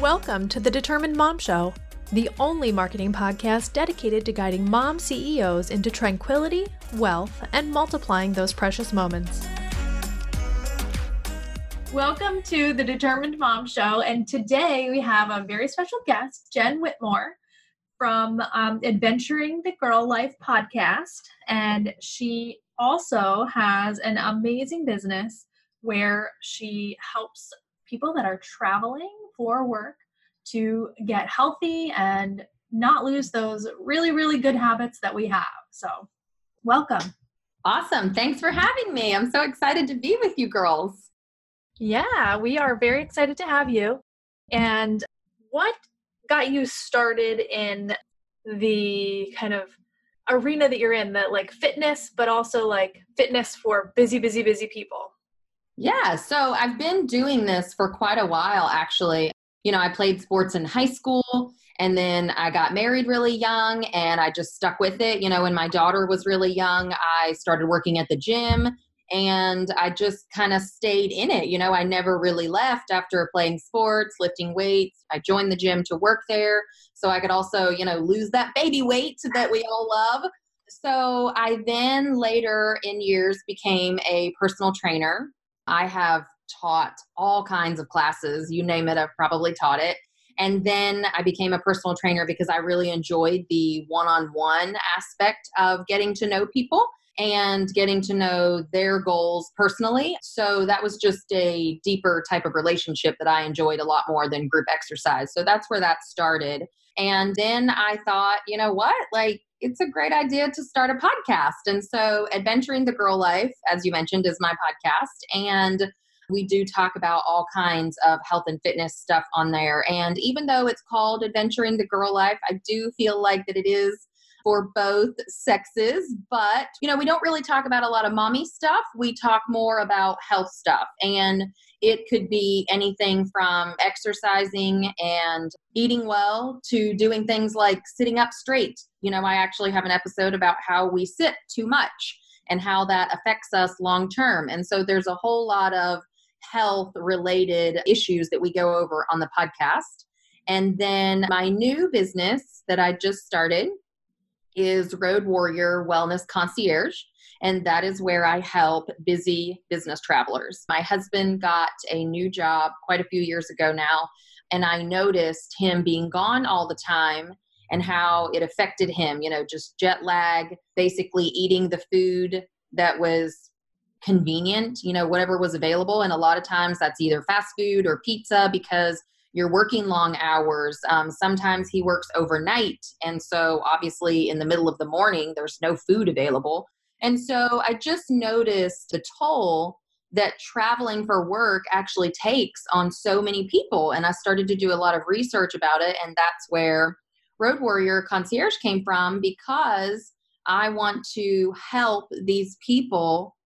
Welcome to the Determined Mom Show, the only marketing podcast dedicated to guiding mom CEOs into tranquility, wealth, and multiplying those precious moments. Welcome to the Determined Mom Show, and today we have a very special guest, Jen Whitmore from um, Adventuring the Girl Life podcast, and she also has an amazing business where she helps people that are traveling for work to get healthy and not lose those really, really good habits that we have. So, welcome. Awesome. Thanks for having me. I'm so excited to be with you girls. Yeah, we are very excited to have you. And what got you started in the kind of arena that you're in, that like fitness, but also like fitness for busy, busy, busy people? Yeah, so I've been doing this for quite a while actually. You know, I played sports in high school and then I got married really young and I just stuck with it. You know, when my daughter was really young, I started working at the gym and I just kind of stayed in it. You know, I never really left after playing sports, lifting weights. I joined the gym to work there so I could also, you know, lose that baby weight that we all love. So I then later in years became a personal trainer I have taught all kinds of classes. You name it, I've probably taught it. And then I became a personal trainer because I really enjoyed the one on one aspect of getting to know people and getting to know their goals personally. So that was just a deeper type of relationship that I enjoyed a lot more than group exercise. So that's where that started. And then I thought, you know what? Like, it's a great idea to start a podcast. And so, Adventuring the Girl Life, as you mentioned, is my podcast. And we do talk about all kinds of health and fitness stuff on there. And even though it's called Adventuring the Girl Life, I do feel like that it is for both sexes. But, you know, we don't really talk about a lot of mommy stuff. We talk more about health stuff. And it could be anything from exercising and eating well to doing things like sitting up straight. You know, I actually have an episode about how we sit too much and how that affects us long term. And so there's a whole lot of health related issues that we go over on the podcast. And then my new business that I just started is Road Warrior Wellness Concierge and that is where I help busy business travelers. My husband got a new job quite a few years ago now, and I noticed him being gone all the time and how it affected him, you know, just jet lag, basically eating the food that was convenient, you know, whatever was available. And a lot of times that's either fast food or pizza because you're working long hours. Um, sometimes he works overnight. And so, obviously, in the middle of the morning, there's no food available. And so I just noticed the toll that traveling for work actually takes on so many people. And I started to do a lot of research about it. And that's where Road Warrior Concierge came from because I want to help these people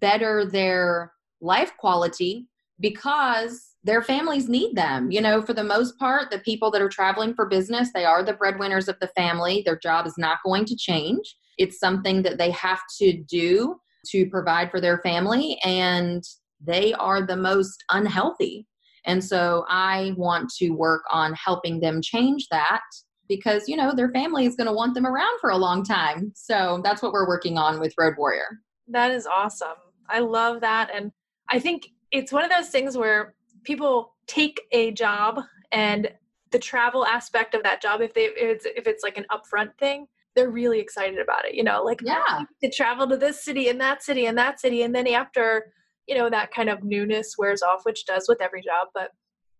better their life quality because their families need them. You know, for the most part, the people that are traveling for business, they are the breadwinners of the family. Their job is not going to change. It's something that they have to do to provide for their family, and they are the most unhealthy. And so I want to work on helping them change that because, you know, their family is going to want them around for a long time. So that's what we're working on with Road Warrior. That is awesome. I love that. And I think it's one of those things where people take a job and the travel aspect of that job if they if it's if it's like an upfront thing they're really excited about it you know like yeah oh, to travel to this city and that city and that city and then after you know that kind of newness wears off which does with every job but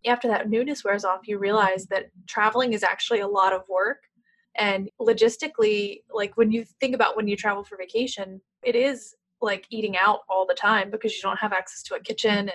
after that newness wears off you realize that traveling is actually a lot of work and logistically like when you think about when you travel for vacation it is like eating out all the time because you don't have access to a kitchen and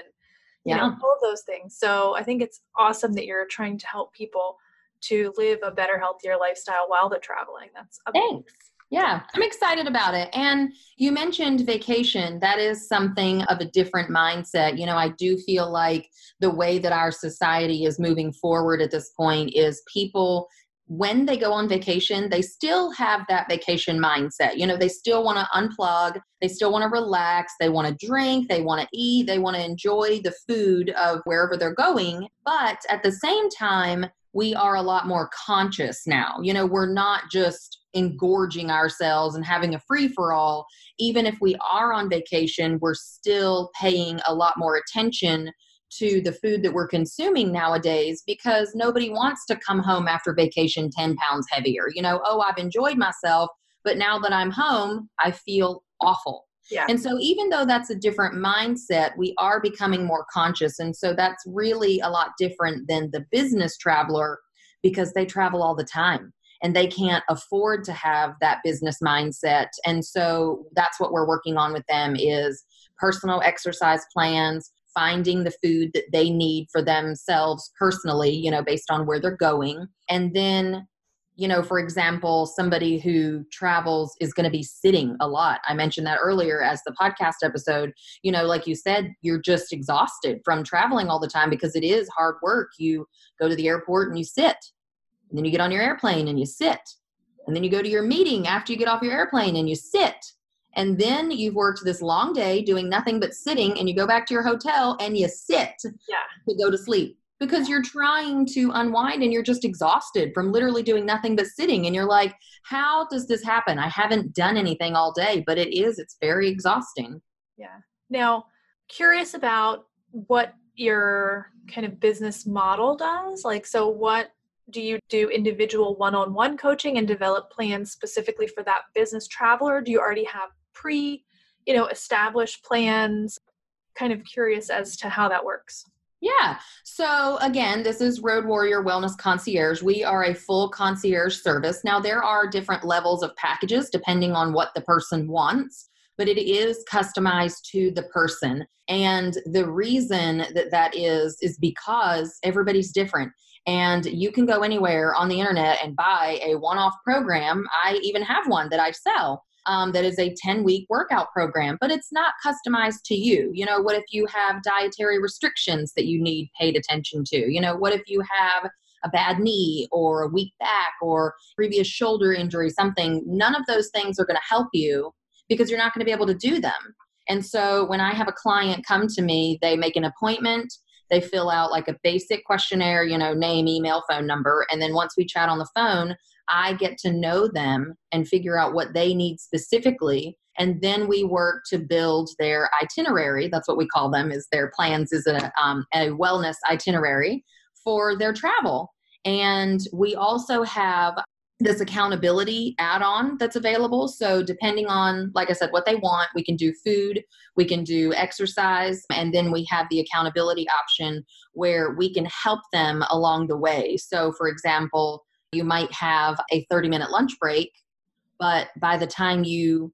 you yeah. know all of those things so i think it's awesome that you're trying to help people to live a better, healthier lifestyle while they're traveling. That's amazing. thanks. Yeah, I'm excited about it. And you mentioned vacation. That is something of a different mindset. You know, I do feel like the way that our society is moving forward at this point is people when they go on vacation, they still have that vacation mindset. You know, they still want to unplug, they still want to relax, they want to drink, they want to eat, they want to enjoy the food of wherever they're going. But at the same time, we are a lot more conscious now. You know, we're not just engorging ourselves and having a free for all. Even if we are on vacation, we're still paying a lot more attention to the food that we're consuming nowadays because nobody wants to come home after vacation 10 pounds heavier. You know, oh, I've enjoyed myself, but now that I'm home, I feel awful. Yeah. And so, even though that's a different mindset, we are becoming more conscious. And so, that's really a lot different than the business traveler because they travel all the time and they can't afford to have that business mindset. And so, that's what we're working on with them is personal exercise plans finding the food that they need for themselves personally, you know, based on where they're going. And then, you know, for example, somebody who travels is going to be sitting a lot. I mentioned that earlier as the podcast episode. You know, like you said, you're just exhausted from traveling all the time because it is hard work. You go to the airport and you sit, and then you get on your airplane and you sit. And then you go to your meeting after you get off your airplane and you sit and then you've worked this long day doing nothing but sitting and you go back to your hotel and you sit yeah. to go to sleep because you're trying to unwind and you're just exhausted from literally doing nothing but sitting. And you're like how does this happen? I haven't done anything all day but it is it's very exhausting. Yeah. Now curious about what your kind of business model does. Like so what do you do individual one-on-one coaching and develop plans specifically for that business traveler? Do you already have pre you know established plans kind of curious as to how that works yeah. So again, this is Road Warrior Wellness Concierge. We are a full concierge service. Now, there are different levels of packages depending on what the person wants, but it is customized to the person. And the reason that that is, is because everybody's different. And you can go anywhere on the internet and buy a one off program. I even have one that I sell um, that is a 10 week workout program, but it's not customized to you. You know, what if you have dietary restrictions that you need paid attention to? You know, what if you have a bad knee or a weak back or previous shoulder injury, something? None of those things are going to help you because you're not going to be able to do them. And so when I have a client come to me, they make an appointment they fill out like a basic questionnaire, you know, name, email, phone number. And then once we chat on the phone, I get to know them and figure out what they need specifically. And then we work to build their itinerary. That's what we call them. Is their plans is a um, a wellness itinerary for their travel. And we also have this accountability add-on that's available so depending on like i said what they want we can do food we can do exercise and then we have the accountability option where we can help them along the way so for example you might have a 30 minute lunch break, but by the time you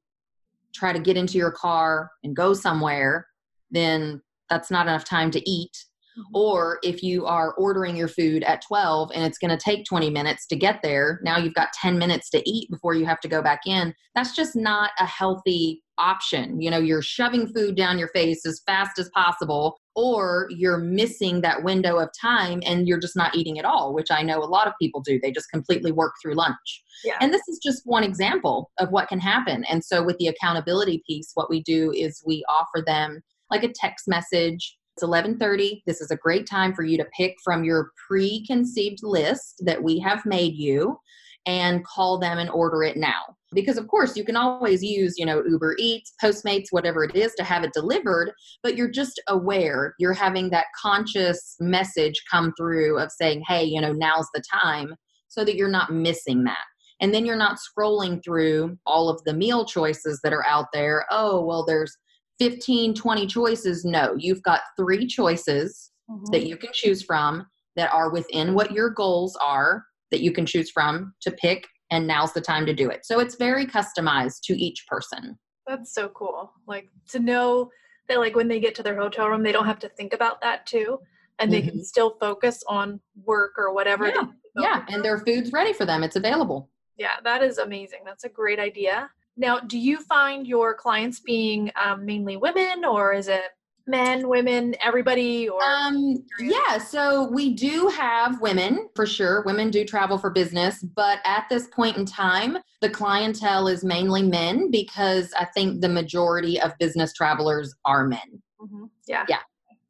try to get into your car and go somewhere, then that's not enough time to eat. Mm-hmm. Or if you are ordering your food at 12 and it's going to take 20 minutes to get there, now you've got 10 minutes to eat before you have to go back in. That's just not a healthy option. You know, you're shoving food down your face as fast as possible, or you're missing that window of time and you're just not eating at all, which I know a lot of people do. They just completely work through lunch. Yeah. And this is just one example of what can happen. And so, with the accountability piece, what we do is we offer them like a text message. It's 11:30. This is a great time for you to pick from your preconceived list that we have made you and call them and order it now because of course you can always use you know uber eats postmates whatever it is to have it delivered but you're just aware. You're having that conscious message come through of saying hey you know now's the time so that you're not missing that. And then you're not scrolling through all of the meal choices that are out there. Oh well there's 15 20 choices. No you've got three choices mm-hmm. that you can choose from that are within what your goals are that you can choose from to pick and now's the time to do it. So it's very customized to each person. That's so cool. Like to know that like when they get to their hotel room they don't have to think about that too and they mm-hmm. can still focus on work or whatever yeah, yeah. and their food's ready for them. It's available. Yeah that is amazing. That's a great idea. Now do you find your clients being um, mainly women or is it men, women, everybody or um yeah, so we do have women for sure. Women do travel for business, but at this point in time, the clientele is mainly men because I think the majority of business travelers are men. Mm-hmm. Yeah. Yeah.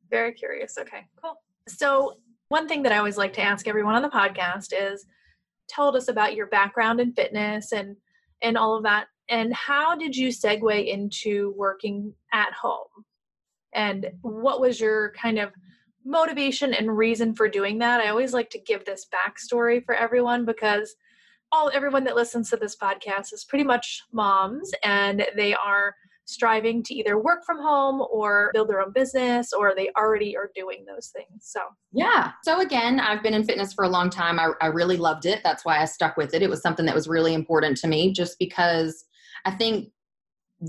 Very curious. Okay, cool. So, one thing that I always like to ask everyone on the podcast is tell us about your background in fitness and and all of that and how did you segue into working at home and what was your kind of motivation and reason for doing that? I always like to give this backstory for everyone because all everyone that listens to this podcast is pretty much moms and they are striving to either work from home or build their own business or they already are doing those things so. Yeah. So again i've been in fitness for a long time. I, I really loved it. That's why i stuck with it. It was something that was really important to me just because i think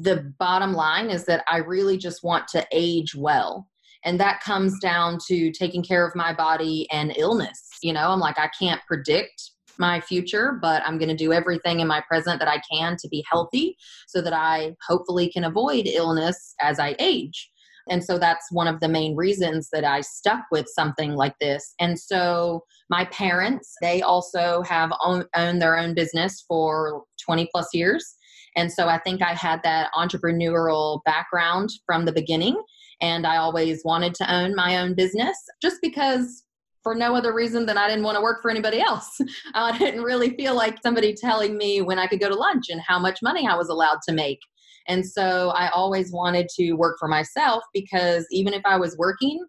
the bottom line is that i really just want to age well and that comes down to taking care of my body and illness you know i'm like i can't predict my future, but I'm going to do everything in my present that I can to be healthy so that I hopefully can avoid illness as I age. And so that's one of the main reasons that I stuck with something like this. And so my parents, they also have own, owned their own business for 20 plus years. And so I think I had that entrepreneurial background from the beginning. And I always wanted to own my own business just because for no other reason than I didn't want to work for anybody else. I didn't really feel like somebody telling me when I could go to lunch and how much money I was allowed to make. And so I always wanted to work for myself because even if I was working,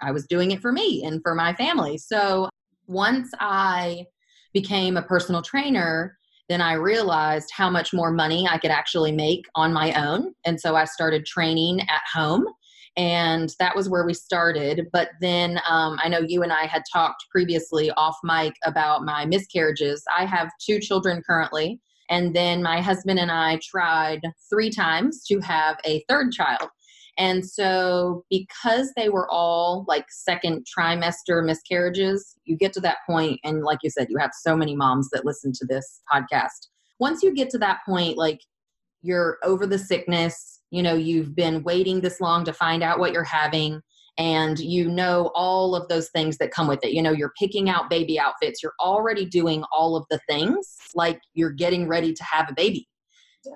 I was doing it for me and for my family. So once I became a personal trainer, then I realized how much more money I could actually make on my own. And so I started training at home and that was where we started. But then um, i know you and i had talked previously off mic about my miscarriages. I have two children currently and then my husband and i tried three times to have a third child and so because they were all like second trimester miscarriages you get to that point and like you said you have so many moms that listen to this podcast once you get to that point like you're over the sickness you know you've been waiting this long to find out what you're having and you know all of those things that come with it you know you're picking out baby outfits you're already doing all of the things like you're getting ready to have a baby.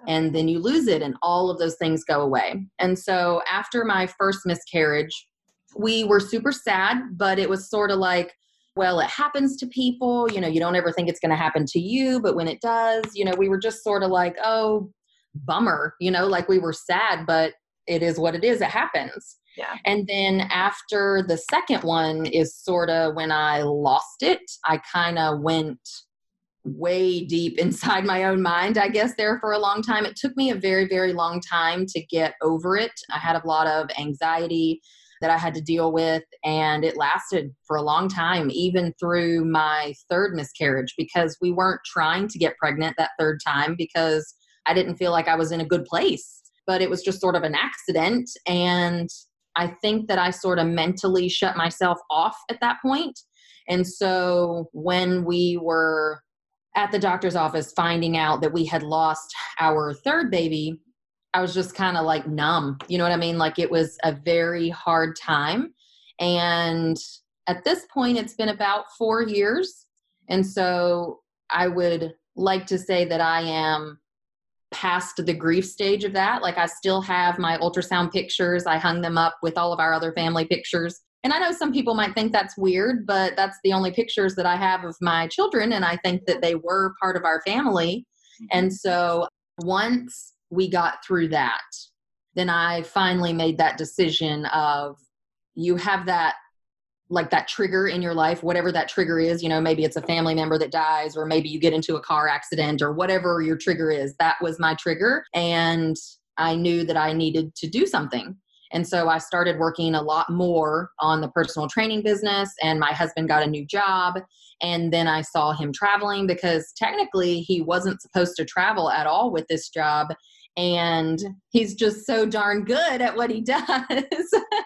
And then you lose it and all of those things go away and so after my first miscarriage we were super sad but it was sort of like well it happens to people you know you don't ever think it's going to happen to you but when it does you know we were just sort of like oh bummer, you know, like we were sad, but it is what it is. It happens. Yeah. And then after the second one is sort of when I lost it, I kind of went way deep inside my own mind, I guess, there for a long time. It took me a very, very long time to get over it. I had a lot of anxiety that I had to deal with, and it lasted for a long time, even through my third miscarriage, because we weren't trying to get pregnant that third time because I didn't feel like I was in a good place, but it was just sort of an accident. And I think that I sort of mentally shut myself off at that point. And so when we were at the doctor's office finding out that we had lost our third baby, I was just kind of like numb. You know what I mean? Like it was a very hard time. And at this point, it's been about four years. And so I would like to say that I am past the grief stage of that. Like I still have my ultrasound pictures. I hung them up with all of our other family pictures. And I know some people might think that's weird, but that's the only pictures that I have of my children. And I think that they were part of our family. Mm-hmm. And so once we got through that, then I finally made that decision of you have that like that trigger in your life, whatever that trigger is, you know, maybe it's a family member that dies, or maybe you get into a car accident, or whatever your trigger is. That was my trigger. And I knew that I needed to do something. And so I started working a lot more on the personal training business, and my husband got a new job. And then I saw him traveling because technically he wasn't supposed to travel at all with this job. And he's just so darn good at what he does.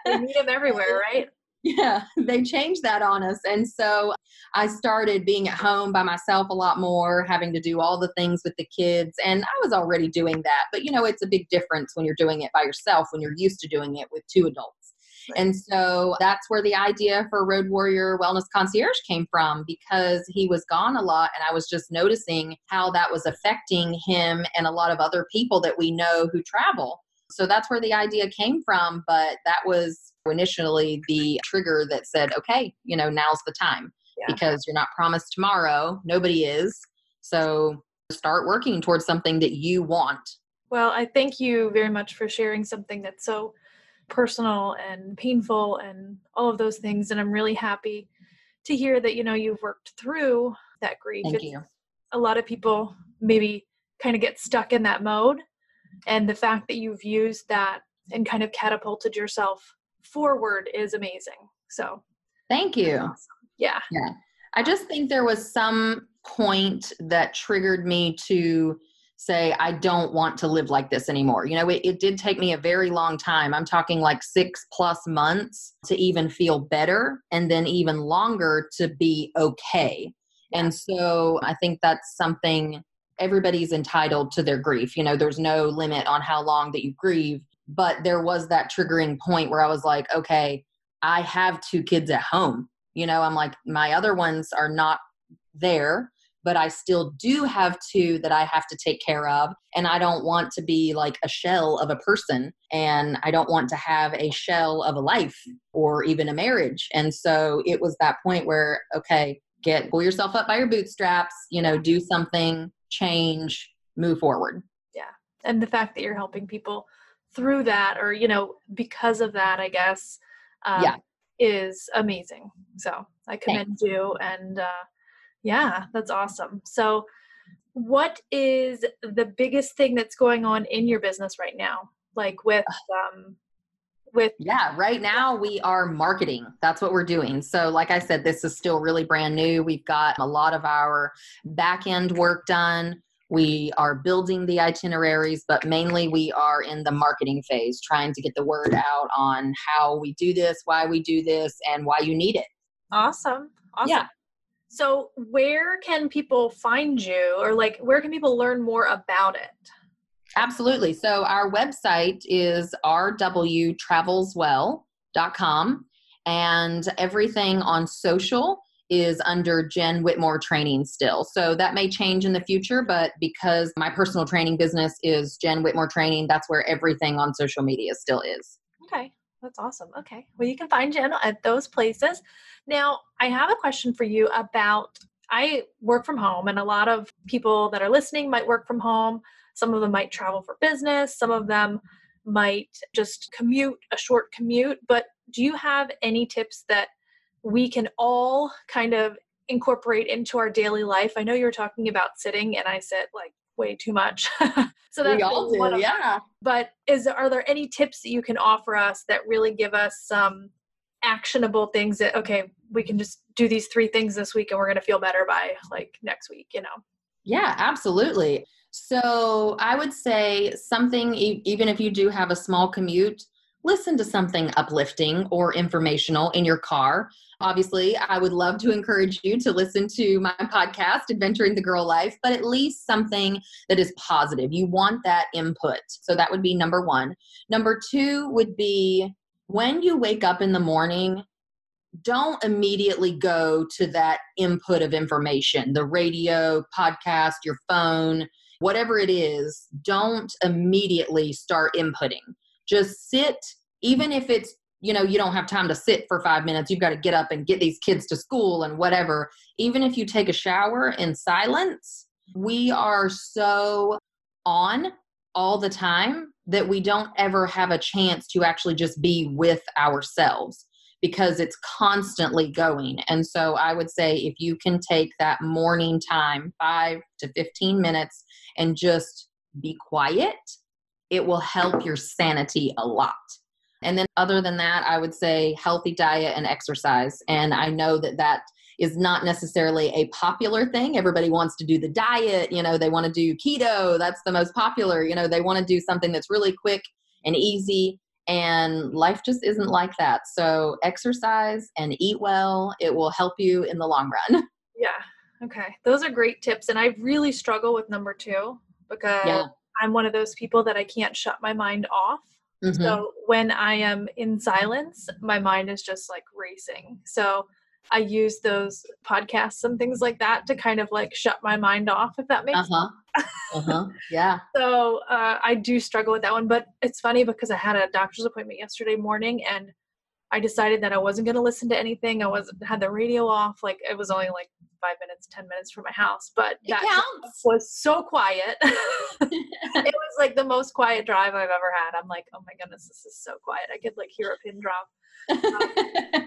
they need him everywhere, right? yeah they changed that on us and so i started being at home by myself a lot more having to do all the things with the kids and i was already doing that but you know it's a big difference when you're doing it by yourself when you're used to doing it with two adults And so that's where the idea for Road Warrior Wellness Concierge came from because he was gone a lot. And I was just noticing how that was affecting him and a lot of other people that we know who travel. So that's where the idea came from. But that was initially the trigger that said, okay, you know, now's the time yeah. because you're not promised tomorrow. Nobody is. So start working towards something that you want. Well, I thank you very much for sharing something that's so personal and painful and all of those things. And I'm really happy to hear that, you know, you've worked through that grief. Thank it's, you. A lot of people maybe kind of get stuck in that mode. And the fact that you've used that and kind of catapulted yourself forward is amazing. So thank you. Awesome. Yeah. Yeah. I just think there was some point that triggered me to say i don't want to live like this anymore you know it, it, did take me a very long time i'm talking like six plus months to even feel better and then even longer to be okay and so i think that's something everybody's entitled to their grief you know there's no limit on how long that you grieve but there was that triggering point where i was like okay i have two kids at home you know i'm like my other ones are not there but I still do have two that I have to take care of. And I don't want to be like a shell of a person. And I don't want to have a shell of a life or even a marriage. And so it was that point where, okay, get pull yourself up by your bootstraps, you know, do something, change, move forward. Yeah. And the fact that you're helping people through that or, you know, because of that, I guess. Um, yeah. Is amazing. So I commend Thanks. you and uh, yeah, that's awesome. So, what is the biggest thing that's going on in your business right now? Like with um with Yeah, right now we are marketing. That's what we're doing. So, like I said, this is still really brand new. We've got a lot of our back end work done. We are building the itineraries, but mainly we are in the marketing phase, trying to get the word out on how we do this, why we do this, and why you need it. Awesome. Awesome. Yeah. So, where can people find you, or like, where can people learn more about it? Absolutely. So, our website is rwtravelswell.com, and everything on social is under Jen Whitmore Training still. So, that may change in the future, but because my personal training business is Jen Whitmore Training, that's where everything on social media still is. Okay. That's awesome. Okay. Well, you can find Jen at those places. Now, I have a question for you about I work from home, and a lot of people that are listening might work from home. Some of them might travel for business, some of them might just commute, a short commute. But do you have any tips that we can all kind of incorporate into our daily life? I know you're talking about sitting, and I sit like way too much. so that's we all do, yeah. Them. But is are there any tips that you can offer us that really give us some actionable things that okay, we can just do these three things this week and we're going to feel better by like next week, you know? Yeah, absolutely. So I would say something, even if you do have a small commute, listen to something uplifting or informational in your car. Obviously, I would love to encourage you to listen to my podcast, Adventuring the Girl Life, but at least something that is positive. You want that input. So that would be number one. Number two would be when you wake up in the morning, don't immediately go to that input of information the radio, podcast, your phone, whatever it is. Don't immediately start inputting just sit even if it's you know you don't have time to sit for five minutes you've got to get up and get these kids to school and whatever even if you take a shower in silence we are so on all the time that we don't ever have a chance to actually just be with ourselves because it's constantly going. And so I would say if you can take that morning time, five to 15 minutes, and just be quiet it will help your sanity a lot. And then, other than that, I would say healthy diet and exercise. And I know that that is not necessarily a popular thing. Everybody wants to do the diet, you know, they want to do keto. That's the most popular. You know, they want to do something that's really quick and easy. And life just isn't like that. So, exercise and eat well, it will help you in the long run. Yeah. Okay. Those are great tips. And I really struggle with number two because yeah. I'm one of those people that I can't shut my mind off. Mm-hmm. So when I am in silence, my mind is just like racing. So I use those podcasts and things like that to kind of like shut my mind off, if that makes uh-huh. sense. uh-huh. Yeah. So uh, I do struggle with that one, but it's funny because I had a doctor's appointment yesterday morning and I decided that I wasn't going to listen to anything. I was had the radio off. Like it was only like five minutes, ten minutes from my house, but it that was so quiet. it was like the most quiet drive I've ever had. I'm like, oh my goodness, this is so quiet. I could like hear a pin drop.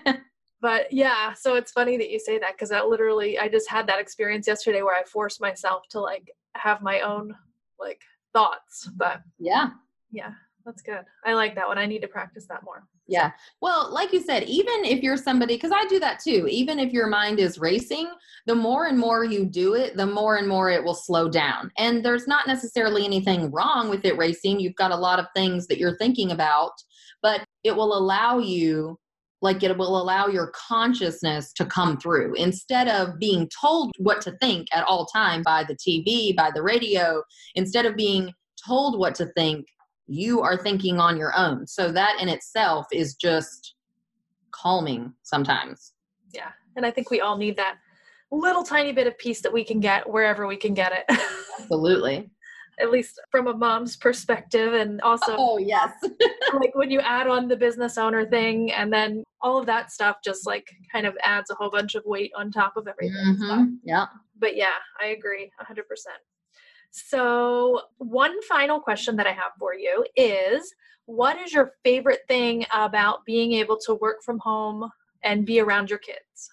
Um, but yeah, so it's funny that you say that because that literally, I just had that experience yesterday where I forced myself to like have my own like thoughts. But yeah, yeah, that's good. I like that one. I need to practice that more. Yeah. Well, like you said, even if you're somebody, because I do that too, even if your mind is racing, the more and more you do it, the more and more it will slow down. And there's not necessarily anything wrong with it racing. You've got a lot of things that you're thinking about, but it will allow you like it will allow your consciousness to come through instead of being told what to think at all time by the TV, by the radio, instead of being told what to think you are thinking on your own. So that in itself is just calming sometimes. Yeah. And I think we all need that little tiny bit of peace that we can get wherever we can get it. Absolutely. At least from a mom's perspective and also Oh yes. like when you add on the business owner thing and then all of that stuff just like kind of adds a whole bunch of weight on top of everything. Mm-hmm. Yeah. But yeah, I agree 100%. So, one final question that I have for you is what is your favorite thing about being able to work from home and be around your kids?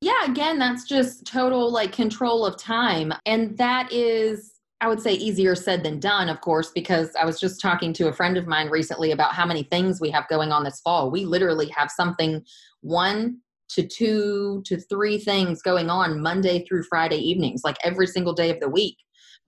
Yeah, again, that's just total like control of time. And that is, I would say, easier said than done, of course, because I was just talking to a friend of mine recently about how many things we have going on this fall. We literally have something one to two to three things going on Monday through Friday evenings, like every single day of the week.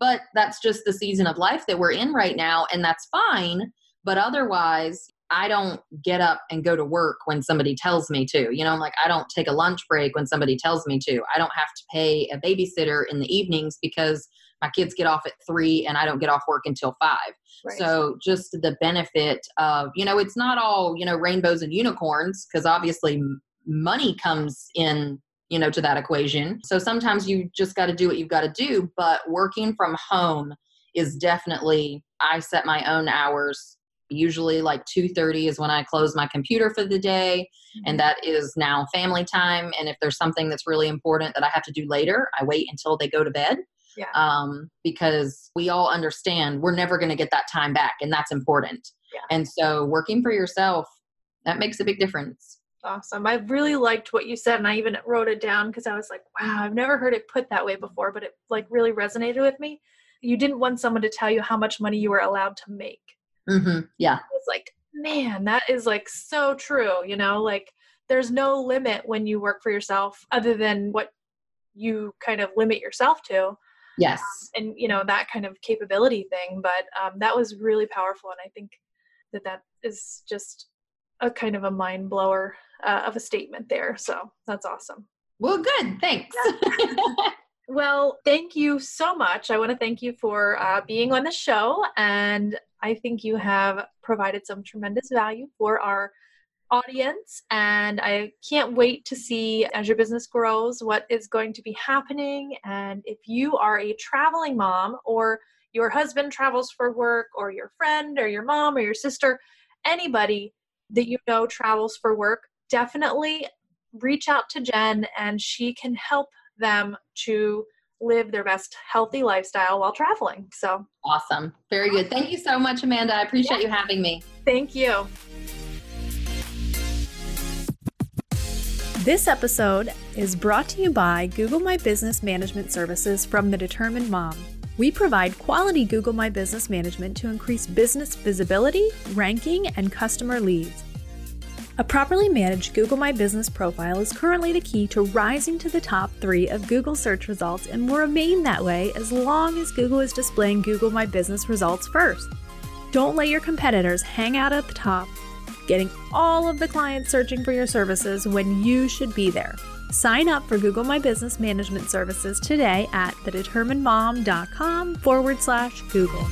But that's just the season of life that we're in right now, and that's fine. But otherwise, I don't get up and go to work when somebody tells me to. You know, I'm like, I don't take a lunch break when somebody tells me to. I don't have to pay a babysitter in the evenings because my kids get off at three and I don't get off work until five. Right. So just the benefit of, you know, it's not all, you know, rainbows and unicorns because obviously money comes in you know to that equation. So sometimes you just got to do what you've got to do but working from home is definitely i set my own hours. Usually like 2.30 is when i close my computer for the day and that is now family time and if there's something that's really important that i have to do later i wait until they go to bed. Yeah. um, because we all understand we're never going to get that time back and that's important. Yeah. and so working for yourself that makes a big difference awesome. I really liked what you said, and I even wrote it down because I was like, wow, I've never heard it put that way before, but it like really resonated with me. You didn't want someone to tell you how much money you were allowed to make. Mm-hmm. Yeah. It's like, man, that is like so true. You know, like there's no limit when you work for yourself other than what you kind of limit yourself to. Yes. Um, and, you know, that kind of capability thing. But um, that was really powerful. And I think that that is just a kind of a mind blower uh, of a statement there. So that's awesome. Well, good. Thanks. well, thank you so much. I want to thank you for uh, being on the show. And I think you have provided some tremendous value for our audience. And I can't wait to see as your business grows what is going to be happening. And if you are a traveling mom or your husband travels for work or your friend or your mom or your sister, anybody that you know travels for work, definitely reach out to Jen and she can help them to live their best healthy lifestyle while traveling. So awesome. Very good. Thank you so much, Amanda. I appreciate yeah. you having me. Thank you. This episode is brought to you by Google My Business Management Services from The Determined Mom. We provide quality Google My Business management to increase business visibility, ranking, and customer leads. A properly managed Google My Business profile is currently the key to rising to the top three of Google search results and will remain that way as long as Google is displaying Google My Business results first. Don't let your competitors hang out at the top, getting all of the clients searching for your services when you should be there. Sign up for Google My Business Management Services today at thedeterminedmom.com forward slash Google.